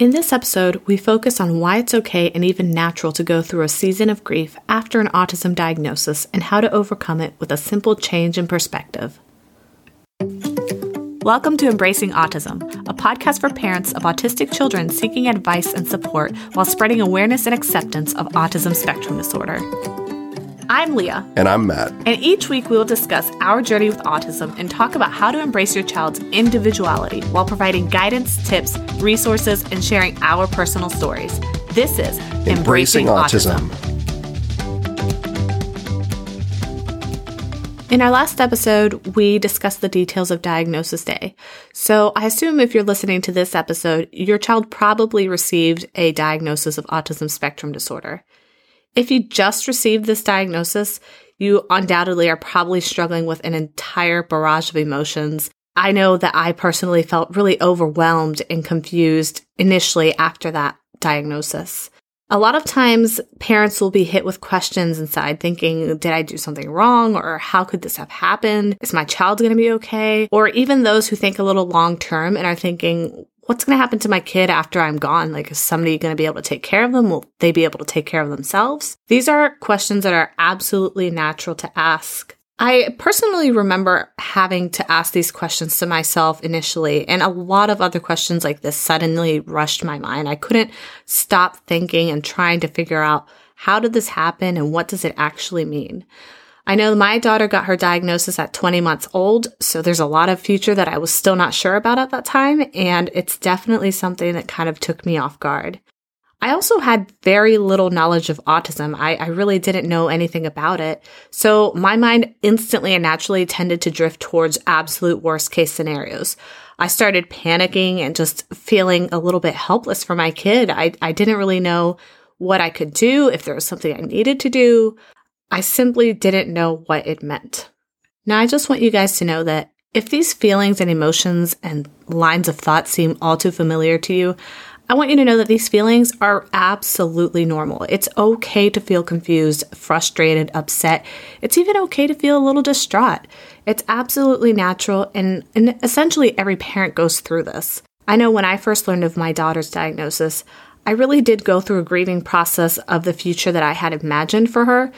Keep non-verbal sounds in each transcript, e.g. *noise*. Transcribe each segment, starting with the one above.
In this episode, we focus on why it's okay and even natural to go through a season of grief after an autism diagnosis and how to overcome it with a simple change in perspective. Welcome to Embracing Autism, a podcast for parents of autistic children seeking advice and support while spreading awareness and acceptance of autism spectrum disorder. I'm Leah. And I'm Matt. And each week we will discuss our journey with autism and talk about how to embrace your child's individuality while providing guidance, tips, resources, and sharing our personal stories. This is Embracing, Embracing autism. autism. In our last episode, we discussed the details of Diagnosis Day. So I assume if you're listening to this episode, your child probably received a diagnosis of autism spectrum disorder. If you just received this diagnosis, you undoubtedly are probably struggling with an entire barrage of emotions. I know that I personally felt really overwhelmed and confused initially after that diagnosis. A lot of times, parents will be hit with questions inside thinking, did I do something wrong? Or how could this have happened? Is my child going to be okay? Or even those who think a little long term and are thinking, what's going to happen to my kid after I'm gone? Like, is somebody going to be able to take care of them? Will they be able to take care of themselves? These are questions that are absolutely natural to ask. I personally remember having to ask these questions to myself initially, and a lot of other questions like this suddenly rushed my mind. I couldn't stop thinking and trying to figure out how did this happen and what does it actually mean? I know my daughter got her diagnosis at 20 months old, so there's a lot of future that I was still not sure about at that time, and it's definitely something that kind of took me off guard. I also had very little knowledge of autism. I, I, really didn't know anything about it. So my mind instantly and naturally tended to drift towards absolute worst case scenarios. I started panicking and just feeling a little bit helpless for my kid. I, I didn't really know what I could do, if there was something I needed to do. I simply didn't know what it meant. Now, I just want you guys to know that if these feelings and emotions and lines of thought seem all too familiar to you, I want you to know that these feelings are absolutely normal. It's okay to feel confused, frustrated, upset. It's even okay to feel a little distraught. It's absolutely natural, and, and essentially every parent goes through this. I know when I first learned of my daughter's diagnosis, I really did go through a grieving process of the future that I had imagined for her,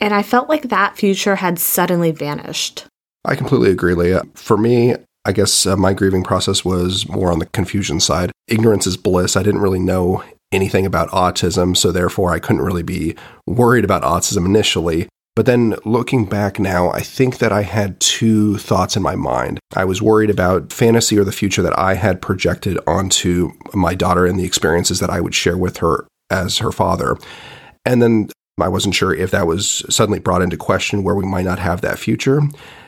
and I felt like that future had suddenly vanished. I completely agree, Leah. For me, I guess uh, my grieving process was more on the confusion side. Ignorance is bliss. I didn't really know anything about autism, so therefore I couldn't really be worried about autism initially. But then looking back now, I think that I had two thoughts in my mind. I was worried about fantasy or the future that I had projected onto my daughter and the experiences that I would share with her as her father. And then I wasn't sure if that was suddenly brought into question where we might not have that future.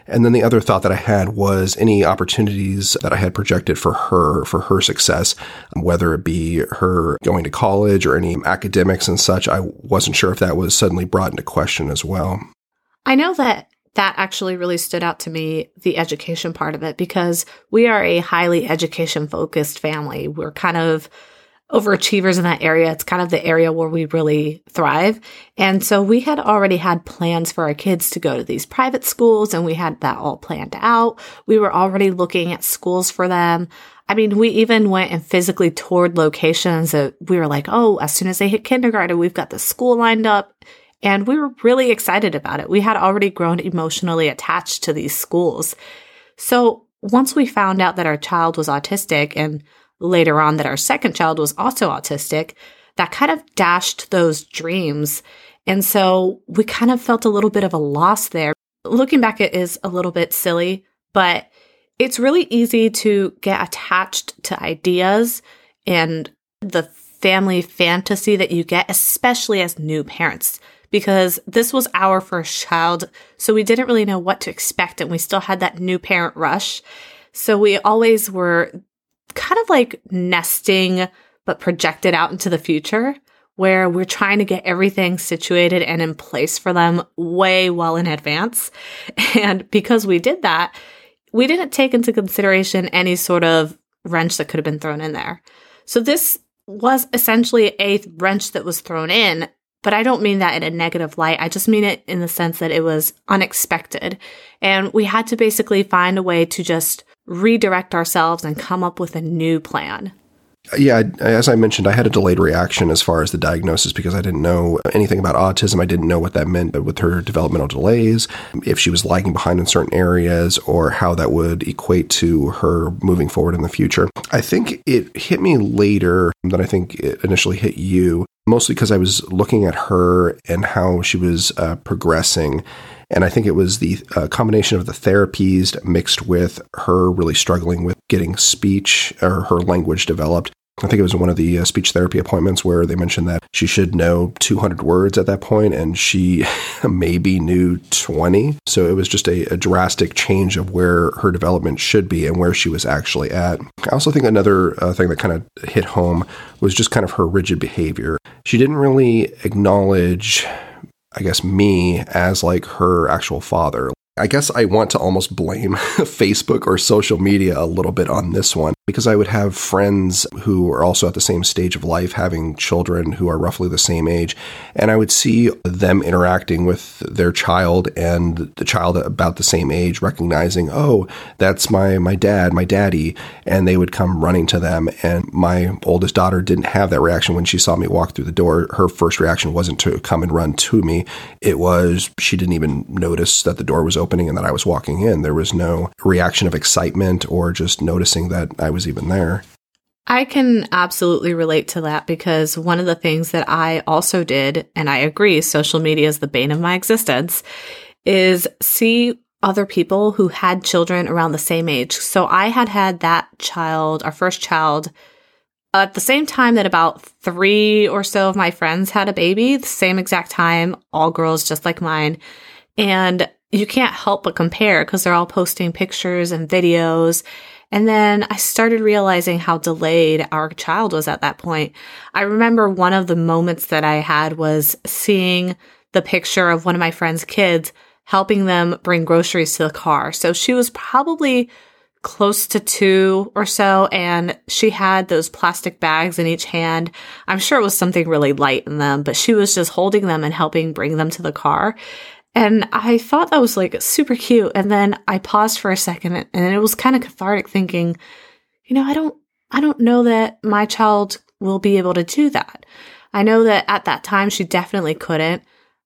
And then the other thought that I had was any opportunities that I had projected for her, for her success, whether it be her going to college or any academics and such. I wasn't sure if that was suddenly brought into question as well. I know that that actually really stood out to me, the education part of it, because we are a highly education focused family. We're kind of overachievers in that area. It's kind of the area where we really thrive. And so we had already had plans for our kids to go to these private schools and we had that all planned out. We were already looking at schools for them. I mean, we even went and physically toured locations that we were like, oh, as soon as they hit kindergarten, we've got the school lined up. And we were really excited about it. We had already grown emotionally attached to these schools. So once we found out that our child was autistic and later on that our second child was also autistic, that kind of dashed those dreams. And so we kind of felt a little bit of a loss there. Looking back, it is a little bit silly, but it's really easy to get attached to ideas and the family fantasy that you get, especially as new parents, because this was our first child. So we didn't really know what to expect. And we still had that new parent rush. So we always were kind of like nesting, but projected out into the future where we're trying to get everything situated and in place for them way well in advance. *laughs* And because we did that, we didn't take into consideration any sort of wrench that could have been thrown in there. So this was essentially a wrench that was thrown in, but I don't mean that in a negative light. I just mean it in the sense that it was unexpected. And we had to basically find a way to just redirect ourselves and come up with a new plan. Yeah, as I mentioned, I had a delayed reaction as far as the diagnosis because I didn't know anything about autism. I didn't know what that meant but with her developmental delays, if she was lagging behind in certain areas, or how that would equate to her moving forward in the future. I think it hit me later than I think it initially hit you, mostly because I was looking at her and how she was uh, progressing. And I think it was the uh, combination of the therapies mixed with her really struggling with getting speech or her language developed I think it was one of the uh, speech therapy appointments where they mentioned that she should know 200 words at that point, and she *laughs* maybe knew 20. So it was just a, a, drastic change of where her development should be and where she was actually at. I also think another uh, thing that kind of hit home was just kind of her rigid behavior. She didn't really acknowledge I guess me as like her actual father. I guess I want to almost blame *laughs* Facebook or social media a little bit on this one because I would have friends who are also at the same stage of life having children who are roughly the same age. And I would see them interacting with their child and the child about the same age, recognizing, oh, that's my, my dad, my daddy. And they would come running to them. And my oldest daughter didn't have that reaction when she saw me walk through the door. Her first reaction wasn't to come and run to me. It was she didn't even notice that the door was opening and that I was walking in. There was no reaction of excitement or just noticing that I even there. I can absolutely relate to that because one of the things that I also did, and I agree, social media is the bane of my existence, is see other people who had children around the same age. So I had had that child, our first child, at the same time that about three or so of my friends had a baby, the same exact time, all girls just like mine. And you can't help but compare because they're all posting pictures and videos and then I started realizing how delayed our child was at that point. I remember one of the moments that I had was seeing the picture of one of my friend's kids helping them bring groceries to the car. So she was probably close to two or so, and she had those plastic bags in each hand. I'm sure it was something really light in them, but she was just holding them and helping bring them to the car. And I thought that was like super cute. And then I paused for a second and it was kind of cathartic thinking, you know, I don't, I don't know that my child will be able to do that. I know that at that time she definitely couldn't.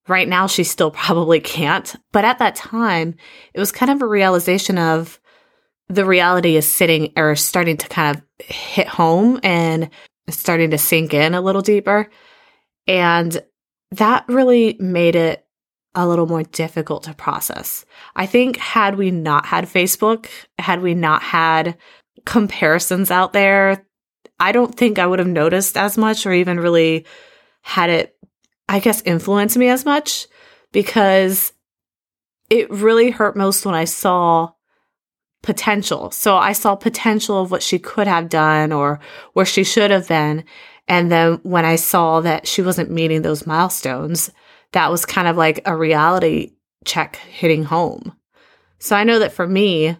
Right now she still *laughs* probably can't. But at that time, it was kind of a realization of the reality is sitting or starting to kind of hit home and starting to sink in a little deeper. And that really made it a little more difficult to process. I think had we not had Facebook, had we not had comparisons out there, I don't think I would have noticed as much or even really had it, I guess, influence me as much because it really hurt most when I saw potential. So I saw potential of what she could have done or where she should have been. And then when I saw that she wasn't meeting those milestones, that was kind of like a reality check hitting home. So I know that for me,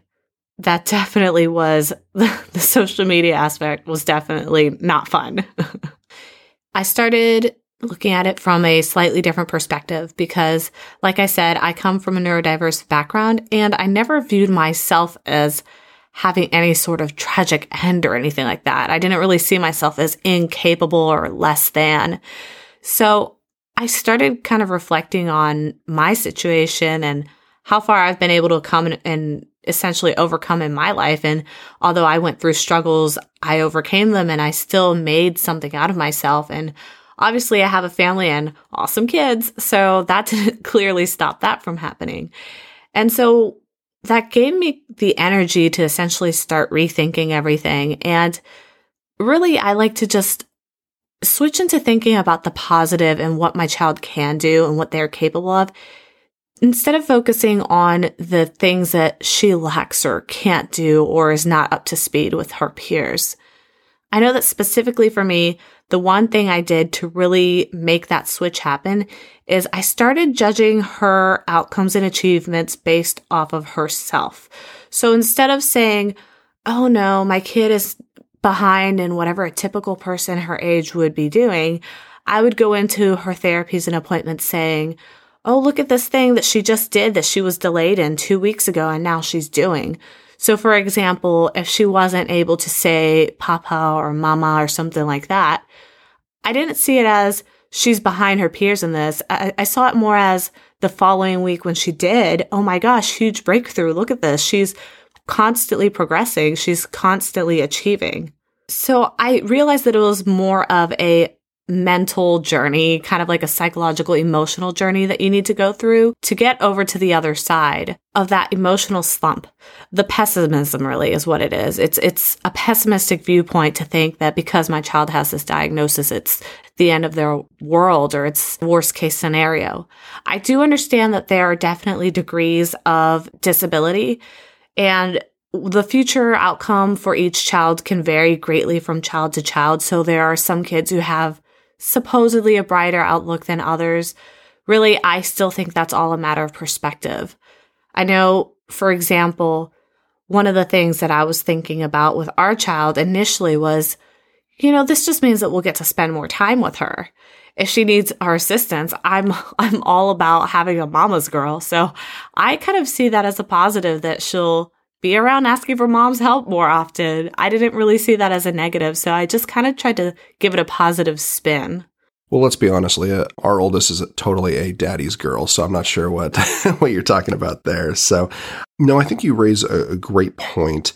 that definitely was *laughs* the, social media aspect was definitely not fun. *laughs* I started looking at it from a slightly different perspective because, like I said, I come from a neurodiverse background and I never viewed myself as having any sort of tragic end or anything like that. I didn't really see myself as incapable or less than. So I started kind of reflecting on my situation and how far I've been able to come and, essentially overcome in my life. And although I went through struggles, I overcame them and I still made something out of myself. And obviously I have a family and awesome kids. So that *laughs* didn't clearly stop that from happening. And so that gave me the energy to essentially start rethinking everything. And really, I like to just switch into thinking about the positive and what my child can do and what they're capable of instead of focusing on the things that she lacks or can't do or is not up to speed with her peers. I know that specifically for me, the one thing I did to really make that switch happen is I started judging her outcomes and achievements based off of herself. So instead of saying, Oh no, my kid is behind in whatever a typical person her age would be doing, I would go into her therapies and appointments saying, Oh, look at this thing that she just did that she was delayed in two weeks ago and now she's doing. So, for example, if she wasn't able to say papa or mama or something like that, I didn't see it as she's behind her peers in this. I, I saw it more as the following week when she did, oh my gosh, huge breakthrough. Look at this. She's constantly progressing. She's constantly achieving. So I realized that it was more of a mental journey, kind of like a psychological, emotional journey that you need to go through to get over to the other side of that emotional slump. The pessimism really is what it is. It's, it's a pessimistic viewpoint to think that because my child has this diagnosis, it's the end of their world or it's worst case scenario. I do understand that there are definitely degrees of disability and the future outcome for each child can vary greatly from child to child. So there are some kids who have supposedly a brighter outlook than others. Really, I still think that's all a matter of perspective. I know, for example, one of the things that I was thinking about with our child initially was, you know, this just means that we'll get to spend more time with her. If she needs our assistance, I'm *laughs* I'm all about having a mama's girl. So I kind of see that as a positive that she'll be around asking for mom's help more often. I didn't really see that as a negative, so I just kind of tried to give it a positive spin. Well, let's be honest, Leah. Our oldest is totally a daddy's girl, so I'm not sure what *laughs* what you're talking about there. So, no, I think you raise a, a great point,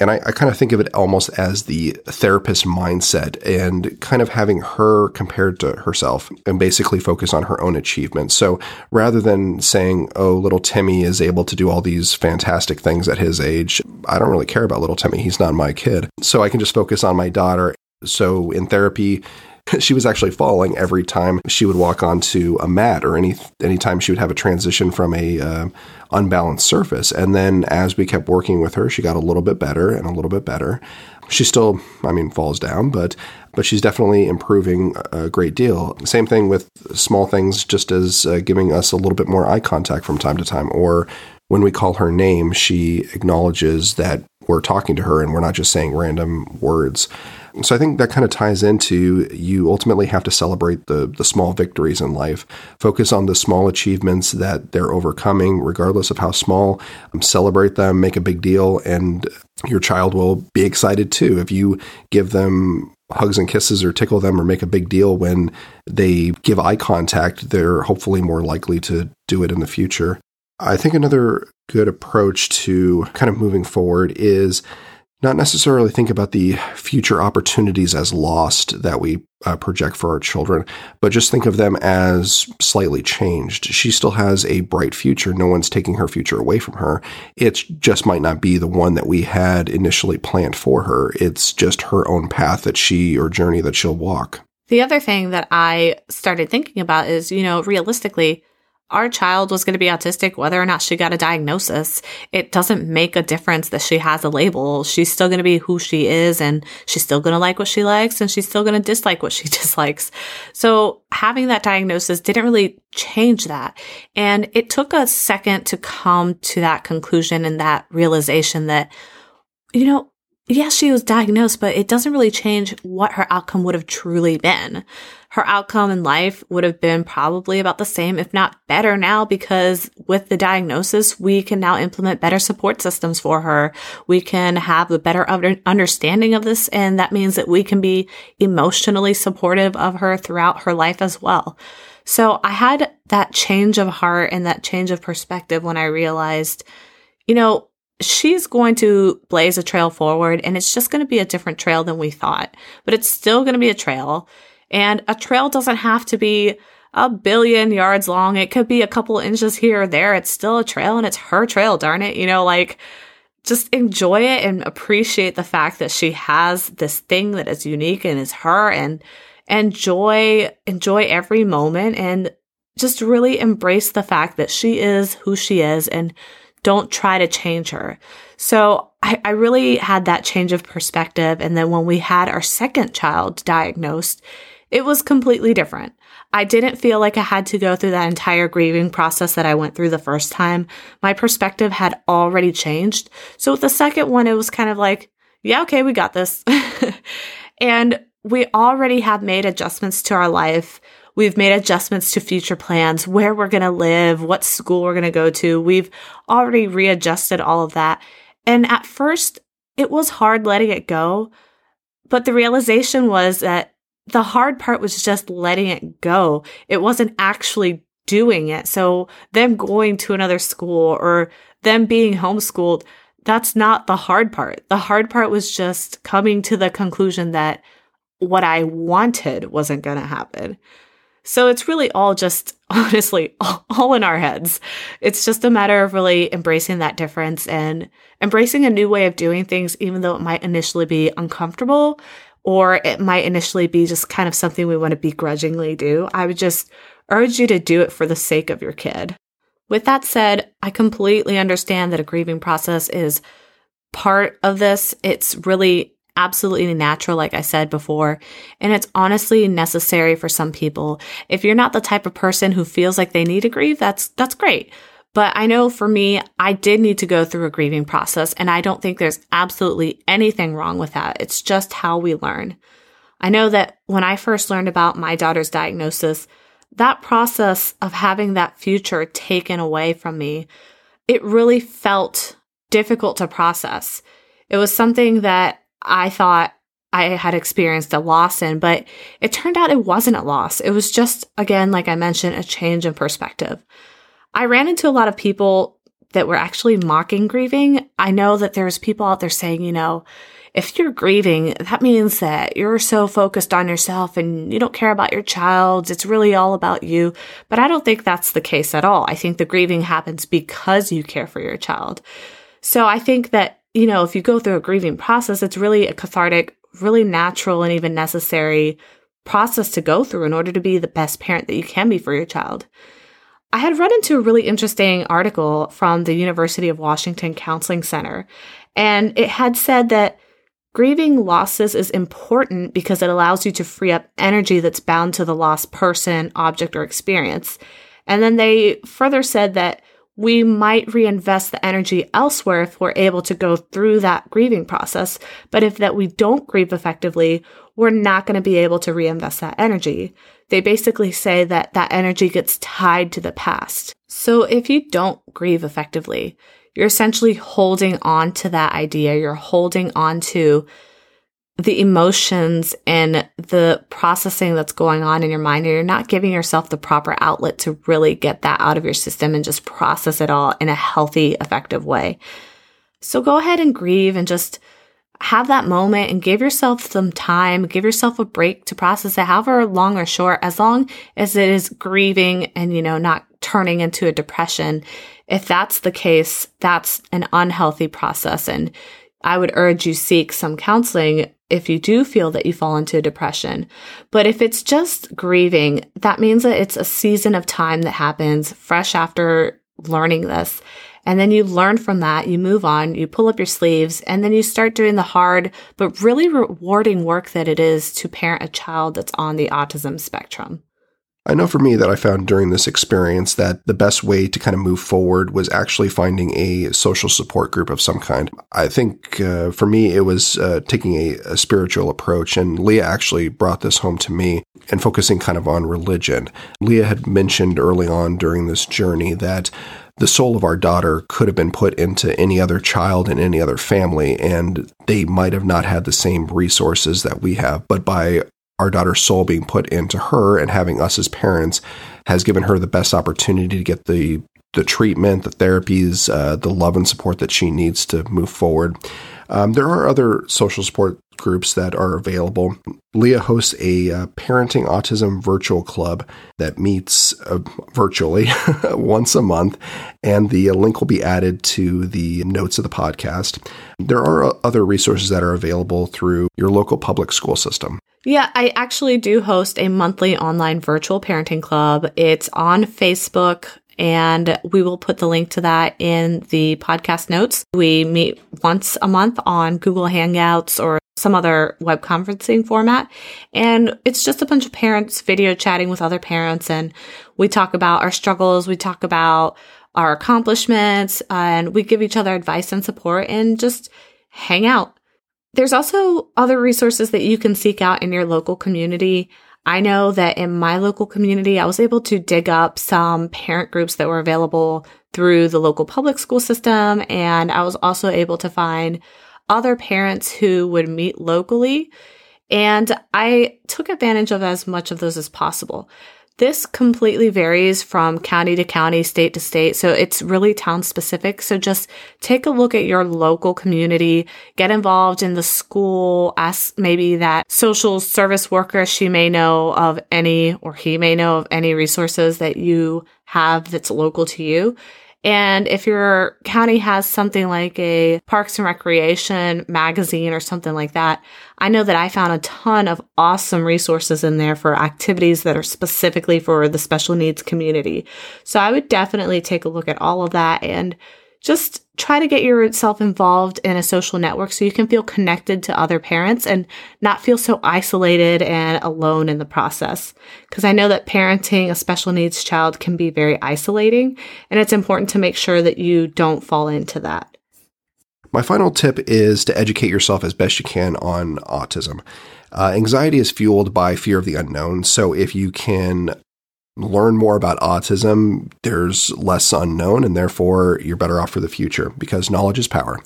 and I, I kind of think of it almost as the therapist mindset, and kind of having her compared to herself, and basically focus on her own achievements. So, rather than saying, "Oh, little Timmy is able to do all these fantastic things at his age," I don't really care about little Timmy. He's not my kid, so I can just focus on my daughter so in therapy, *laughs* she was actually falling every time she would walk onto a mat or any anytime she would have a transition from a uh, unbalanced surface. And then as we kept working with her, she got a little bit better and a little bit better. She still, I mean, falls down, but but she's definitely improving a great deal. Same thing with small things, just as uh, giving us a little bit more eye contact from time to time, or when we call her name, she acknowledges that we're talking to her and we're not just saying random words. So I think that kind of ties into you ultimately have to celebrate the the small victories in life. Focus on the small achievements that they're overcoming, regardless of how small. Um, celebrate them, make a big deal, and your child will be excited too. If you give them hugs and kisses or tickle them or make a big deal when they give eye contact, they're hopefully more likely to do it in the future. I think another good approach to kind of moving forward is not necessarily think about the future opportunities as lost that we uh, project for our children, but just think of them as slightly changed. She still has a bright future. No one's taking her future away from her. It just might not be the one that we had initially planned for her. It's just her own path that she or journey that she'll walk. The other thing that I started thinking about is, you know, realistically, our child was going to be autistic whether or not she got a diagnosis. It doesn't make a difference that she has a label. She's still going to be who she is and she's still going to like what she likes and she's still going to dislike what she *laughs* dislikes. So having that diagnosis didn't really change that. And it took a second to come to that conclusion and that realization that, you know, yes, she was diagnosed, but it doesn't really change what her outcome would have truly been her outcome in life would have been probably about the same, if not better now, because with the diagnosis, we can now implement better support systems for her. We can have a better understanding of this. And that means that we can be emotionally supportive of her throughout her life as well. So I had that change of heart and that change of perspective when I realized, you know, she's going to blaze a trail forward and it's just going to be a different trail than we thought, but it's still going to be a trail. And a trail doesn't have to be a billion yards long. It could be a couple inches here or there. It's still a trail and it's her trail, darn it. You know, like just enjoy it and appreciate the fact that she has this thing that is unique and is her and enjoy enjoy every moment and just really embrace the fact that she is who she is and don't try to change her. So I, I really had that change of perspective. And then when we had our second child diagnosed, it was completely different. I didn't feel like I had to go through that entire grieving process that I went through the first time. My perspective had already changed. So with the second one, it was kind of like, yeah, okay, we got this. *laughs* and we already have made adjustments to our life. We've made adjustments to future plans, where we're going to live, what school we're going to go to. We've already readjusted all of that. And at first, it was hard letting it go. But the realization was that the hard part was just letting it go. It wasn't actually doing it. So them going to another school or them being homeschooled, that's not the hard part. The hard part was just coming to the conclusion that what I wanted wasn't going to happen. So it's really all just *laughs* honestly *laughs* all, in our heads. It's just a matter of really embracing that difference and embracing a new way of doing things, even though it might initially be uncomfortable or it might initially be just kind of something we want to begrudgingly do. I would just urge you to do it for the sake of your kid. With that said, I completely understand that a grieving process is part of this. It's really absolutely natural, like I said before, and it's honestly necessary for some people. If you're not the type of person who feels like they need to grieve, that's, that's great. But I know for me, I did need to go through a grieving process, and I don't think there's absolutely anything wrong with that. It's just how we learn. I know that when I first learned about my daughter's diagnosis, that process of having that future taken away from me, it really felt difficult to process. It was something that I thought I had experienced a loss in, but it turned out it wasn't a loss. It was just, again, like I mentioned, a change in perspective. I ran into a lot of people that were actually mocking grieving. I know that there's people out there saying, you know, if you're grieving, that means that you're so focused on yourself and you don't care about your child. It's really all about you. But I don't think that's the case at all. I think the grieving happens because you care for your child. So I think that you know, if you go through a grieving process, it's really a cathartic, really natural, and even necessary process to go through in order to be the best parent that you can be for your child. I had run into a really interesting article from the University of Washington Counseling Center, and it had said that grieving losses is important because it allows you to free up energy that's bound to the lost person, object, or experience. And then they further said that we might reinvest the energy elsewhere if we're able to go through that grieving process. But if that we don't grieve effectively, we're not going to be able to reinvest that energy. They basically say that that energy gets tied to the past. So if you don't grieve effectively, you're essentially holding on to that idea. You're holding on to the emotions and the processing that's going on in your mind and you're not giving yourself the proper outlet to really get that out of your system and just process it all in a healthy, effective way. So go ahead and grieve and just have that moment and give yourself some time, give yourself a break to process it, however long or short, as long as it is grieving and, you know, not turning into a depression. If that's the case, that's an unhealthy process. And I would urge you seek some counseling if you do feel that you fall into a depression. But if it's just grieving, that means that it's a season of time that happens fresh after learning this. And then you learn from that, you move on, you pull up your sleeves, and then you start doing the hard but really rewarding work that it is to parent a child that's on the autism spectrum. I know for me that I found during this experience that the best way to kind of move forward was actually finding a social support group of some kind. I think uh, for me, it was uh, taking a, a, spiritual approach, and Leah actually brought this home to me and focusing kind of on religion. Leah had mentioned early on during this journey that the soul of our daughter could have been put into any other child in any other family, and they might have not had the same resources that we have. But by our daughter's soul being put into her and having us as parents has given her the best opportunity to get the the treatment, the therapies, uh, the love and support that she needs to move forward. Um, there are other social support groups that are available. Leah hosts a uh, parenting autism virtual club that meets uh, virtually *laughs* once a month, and the link will be added to the notes of the podcast. There are other resources that are available through your local public school system. Yeah, I actually do host a monthly online virtual parenting club. It's on Facebook and we will put the link to that in the podcast notes. We meet once a month on Google Hangouts or some other web conferencing format. And it's just a bunch of parents video chatting with other parents. And we talk about our struggles. We talk about our accomplishments and we give each other advice and support and just hang out. There's also other resources that you can seek out in your local community. I know that in my local community, I was able to dig up some parent groups that were available through the local public school system. And I was also able to find other parents who would meet locally. And I took advantage of as much of those as possible. This completely varies from county to county, state to state. So it's really town specific. So just take a look at your local community, get involved in the school, ask maybe that social service worker, she may know of any or he may know of any resources that you have that's local to you and if your county has something like a Parks and Recreation magazine or something like that, I know that I found a ton of awesome resources in there for activities that are specifically for the special needs community. So I would definitely take a look at all of that and just try to get yourself involved in a social network so you can feel connected to other parents and not feel so isolated and alone in the process. Because I know that parenting a special needs child can be very isolating, and it's important to make sure that you don't fall into that. My final tip is to educate yourself as best you can on autism. Uh, anxiety is fueled by fear of the unknown. So if you can learn more about autism, there's less unknown, and therefore you're better off for the future because knowledge is power.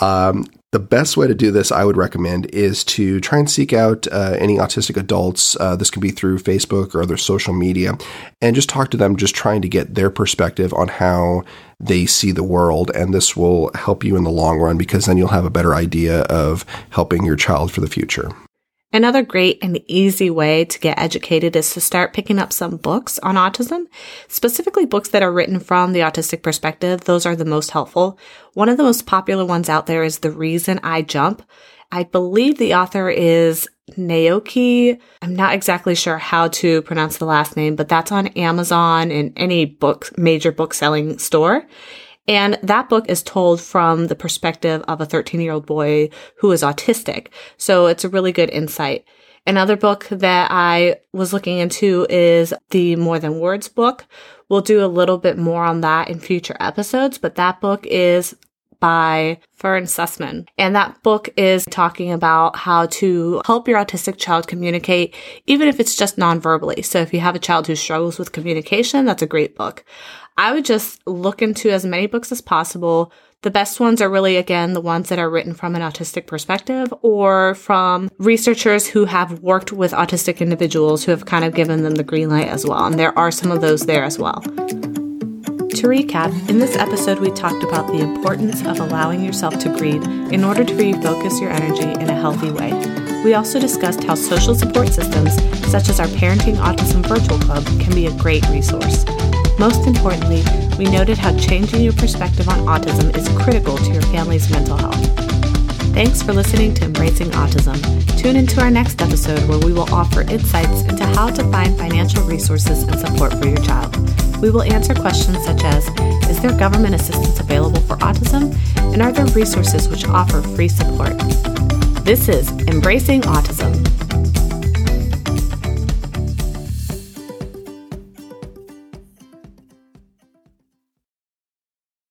Um, the best way to do this, I would recommend, is to try and seek out uh, any autistic adults. Uh, this can be through Facebook or other social media, and just talk to them, just trying to get their perspective on how they see the world. And this will help you in the long run because then you'll have a better idea of helping your child for the future. Another great and easy way to get educated is to start picking up some books on autism, specifically books that are written from the autistic perspective. Those are the most helpful. One of the most popular ones out there is The Reason I Jump. I believe the author is Naoki. I'm not exactly sure how to pronounce the last name, but that's on Amazon and any book, major book selling store. And that book is told from the perspective of a 13 year old boy who is autistic. So it's a really good insight. Another book that I was looking into is the More Than Words book. We'll do a little bit more on that in future episodes, but that book is by Fern Sussman. And that book is talking about how to help your autistic child communicate, even if it's just non-verbally. So if you have a child who struggles with communication, that's a great book. I would just look into as many books as possible. The best ones are really, again, the ones that are written from an autistic perspective or from researchers who have worked with autistic individuals who have kind of given them the green light as well. And there are some of those there as well. To recap, in this episode, we talked about the importance of allowing yourself to grieve in order to refocus your energy in a healthy way. We also discussed how social support systems, such as our Parenting Autism Virtual Club, can be a great resource. Most importantly, we noted how changing your perspective on autism is critical to your family's mental health. Thanks for listening to Embracing Autism. Tune into our next episode where we will offer insights into how to find financial resources and support for your child. We will answer questions such as Is there government assistance available for autism? And are there resources which offer free support? This is Embracing Autism.